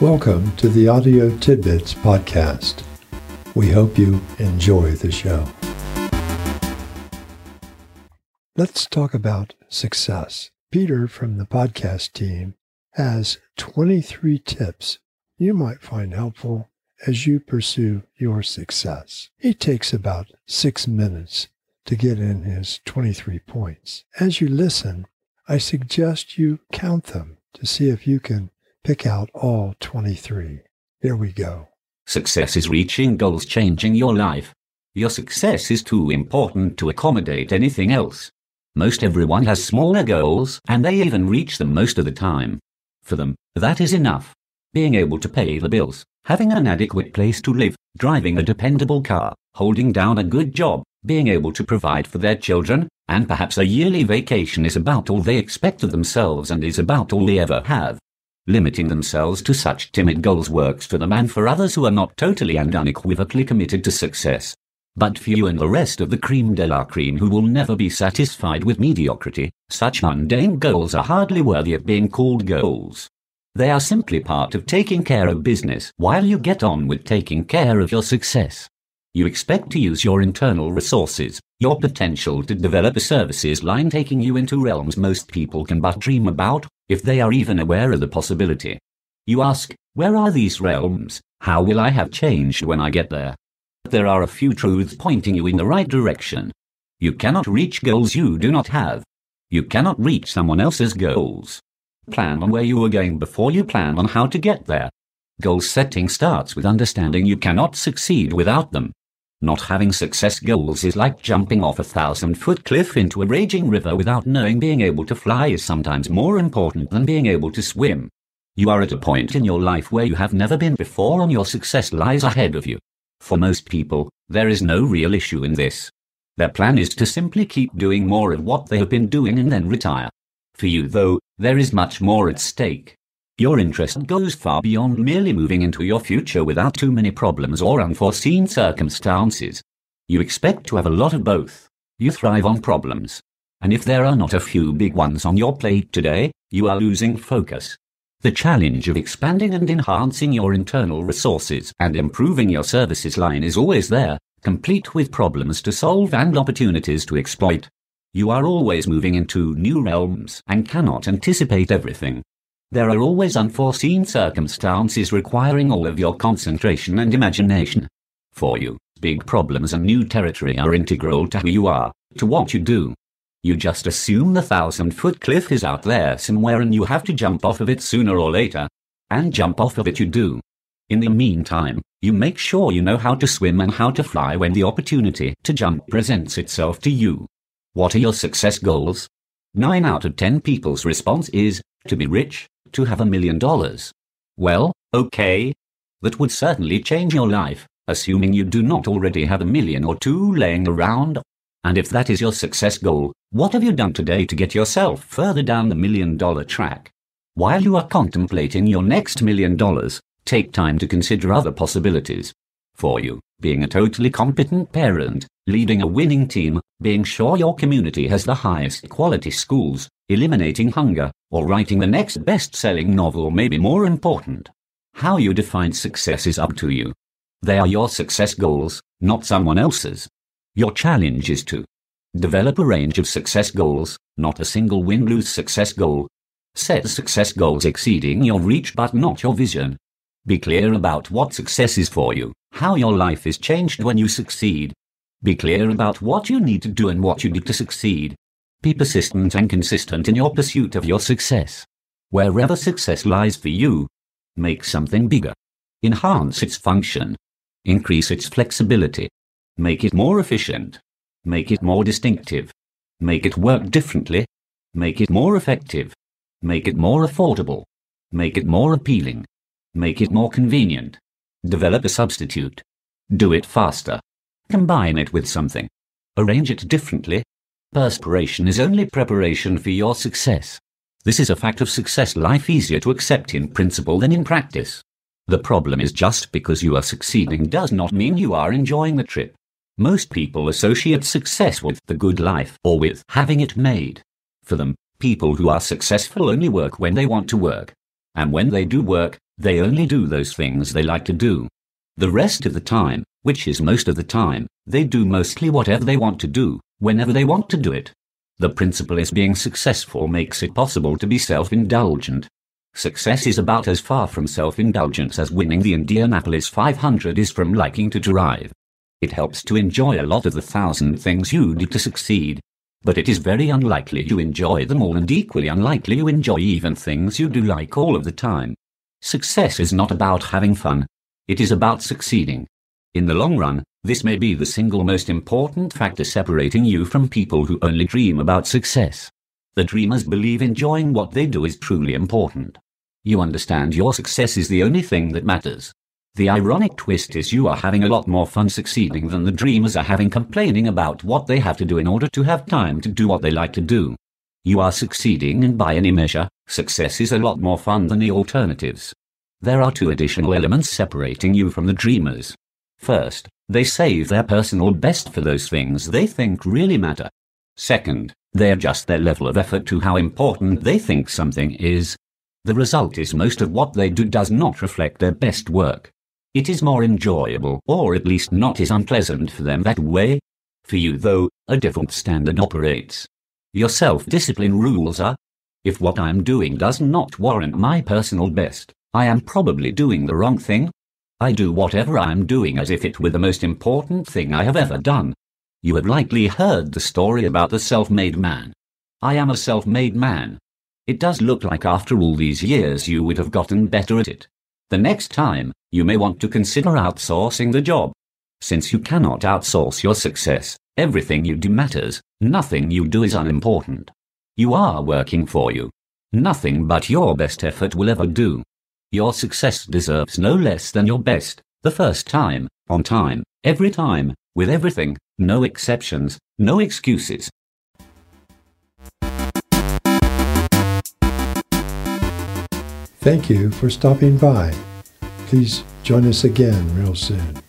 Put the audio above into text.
Welcome to the Audio Tidbits Podcast. We hope you enjoy the show. Let's talk about success. Peter from the podcast team has 23 tips you might find helpful as you pursue your success. He takes about six minutes to get in his 23 points. As you listen, I suggest you count them to see if you can pick out all 23. Here we go. Success is reaching goals changing your life. Your success is too important to accommodate anything else. Most everyone has smaller goals, and they even reach them most of the time. For them, that is enough. Being able to pay the bills, having an adequate place to live, driving a dependable car, holding down a good job, being able to provide for their children, and perhaps a yearly vacation is about all they expect of themselves and is about all they ever have. Limiting themselves to such timid goals works for them and for others who are not totally and unequivocally committed to success. But for you and the rest of the cream de la cream who will never be satisfied with mediocrity, such mundane goals are hardly worthy of being called goals. They are simply part of taking care of business while you get on with taking care of your success. You expect to use your internal resources, your potential to develop a services line taking you into realms most people can but dream about, if they are even aware of the possibility. You ask, where are these realms? How will I have changed when I get there? There are a few truths pointing you in the right direction. You cannot reach goals you do not have. You cannot reach someone else's goals. Plan on where you are going before you plan on how to get there. Goal setting starts with understanding you cannot succeed without them. Not having success goals is like jumping off a thousand foot cliff into a raging river without knowing being able to fly is sometimes more important than being able to swim. You are at a point in your life where you have never been before and your success lies ahead of you. For most people, there is no real issue in this. Their plan is to simply keep doing more of what they have been doing and then retire. For you, though, there is much more at stake. Your interest goes far beyond merely moving into your future without too many problems or unforeseen circumstances. You expect to have a lot of both. You thrive on problems. And if there are not a few big ones on your plate today, you are losing focus. The challenge of expanding and enhancing your internal resources and improving your services line is always there, complete with problems to solve and opportunities to exploit. You are always moving into new realms and cannot anticipate everything. There are always unforeseen circumstances requiring all of your concentration and imagination. For you, big problems and new territory are integral to who you are, to what you do. You just assume the thousand foot cliff is out there somewhere and you have to jump off of it sooner or later. And jump off of it you do. In the meantime, you make sure you know how to swim and how to fly when the opportunity to jump presents itself to you. What are your success goals? 9 out of 10 people's response is to be rich, to have a million dollars. Well, okay. That would certainly change your life, assuming you do not already have a million or two laying around. And if that is your success goal, what have you done today to get yourself further down the million dollar track? While you are contemplating your next million dollars, take time to consider other possibilities. For you, being a totally competent parent, leading a winning team, being sure your community has the highest quality schools, eliminating hunger, or writing the next best selling novel may be more important. How you define success is up to you. They are your success goals, not someone else's. Your challenge is to develop a range of success goals, not a single win lose success goal. Set success goals exceeding your reach but not your vision. Be clear about what success is for you, how your life is changed when you succeed. Be clear about what you need to do and what you need to succeed. Be persistent and consistent in your pursuit of your success. Wherever success lies for you, make something bigger. Enhance its function. Increase its flexibility. Make it more efficient. Make it more distinctive. Make it work differently. Make it more effective. Make it more affordable. Make it more appealing. Make it more convenient. Develop a substitute. Do it faster. Combine it with something. Arrange it differently Perspiration is only preparation for your success. This is a fact of success life easier to accept in principle than in practice. The problem is just because you are succeeding does not mean you are enjoying the trip. Most people associate success with the good life or with having it made. For them, people who are successful only work when they want to work. And when they do work, they only do those things they like to do. The rest of the time, which is most of the time, they do mostly whatever they want to do, whenever they want to do it. The principle is being successful makes it possible to be self-indulgent. Success is about as far from self-indulgence as winning the Indianapolis 500 is from liking to drive. It helps to enjoy a lot of the thousand things you do to succeed. But it is very unlikely you enjoy them all and equally unlikely you enjoy even things you do like all of the time. Success is not about having fun. It is about succeeding. In the long run, this may be the single most important factor separating you from people who only dream about success. The dreamers believe enjoying what they do is truly important. You understand your success is the only thing that matters. The ironic twist is you are having a lot more fun succeeding than the dreamers are having complaining about what they have to do in order to have time to do what they like to do. You are succeeding and by any measure, success is a lot more fun than the alternatives. There are two additional elements separating you from the dreamers. First, they save their personal best for those things they think really matter. Second, they adjust their level of effort to how important they think something is. The result is most of what they do does not reflect their best work. It is more enjoyable, or at least not as unpleasant for them that way. For you, though, a different standard operates. Your self-discipline rules are, if what I am doing does not warrant my personal best, I am probably doing the wrong thing. I do whatever I am doing as if it were the most important thing I have ever done. You have likely heard the story about the self-made man. I am a self-made man. It does look like after all these years you would have gotten better at it. The next time, you may want to consider outsourcing the job. Since you cannot outsource your success, everything you do matters, nothing you do is unimportant. You are working for you. Nothing but your best effort will ever do. Your success deserves no less than your best, the first time, on time, every time, with everything, no exceptions, no excuses. Thank you for stopping by. Please join us again real soon.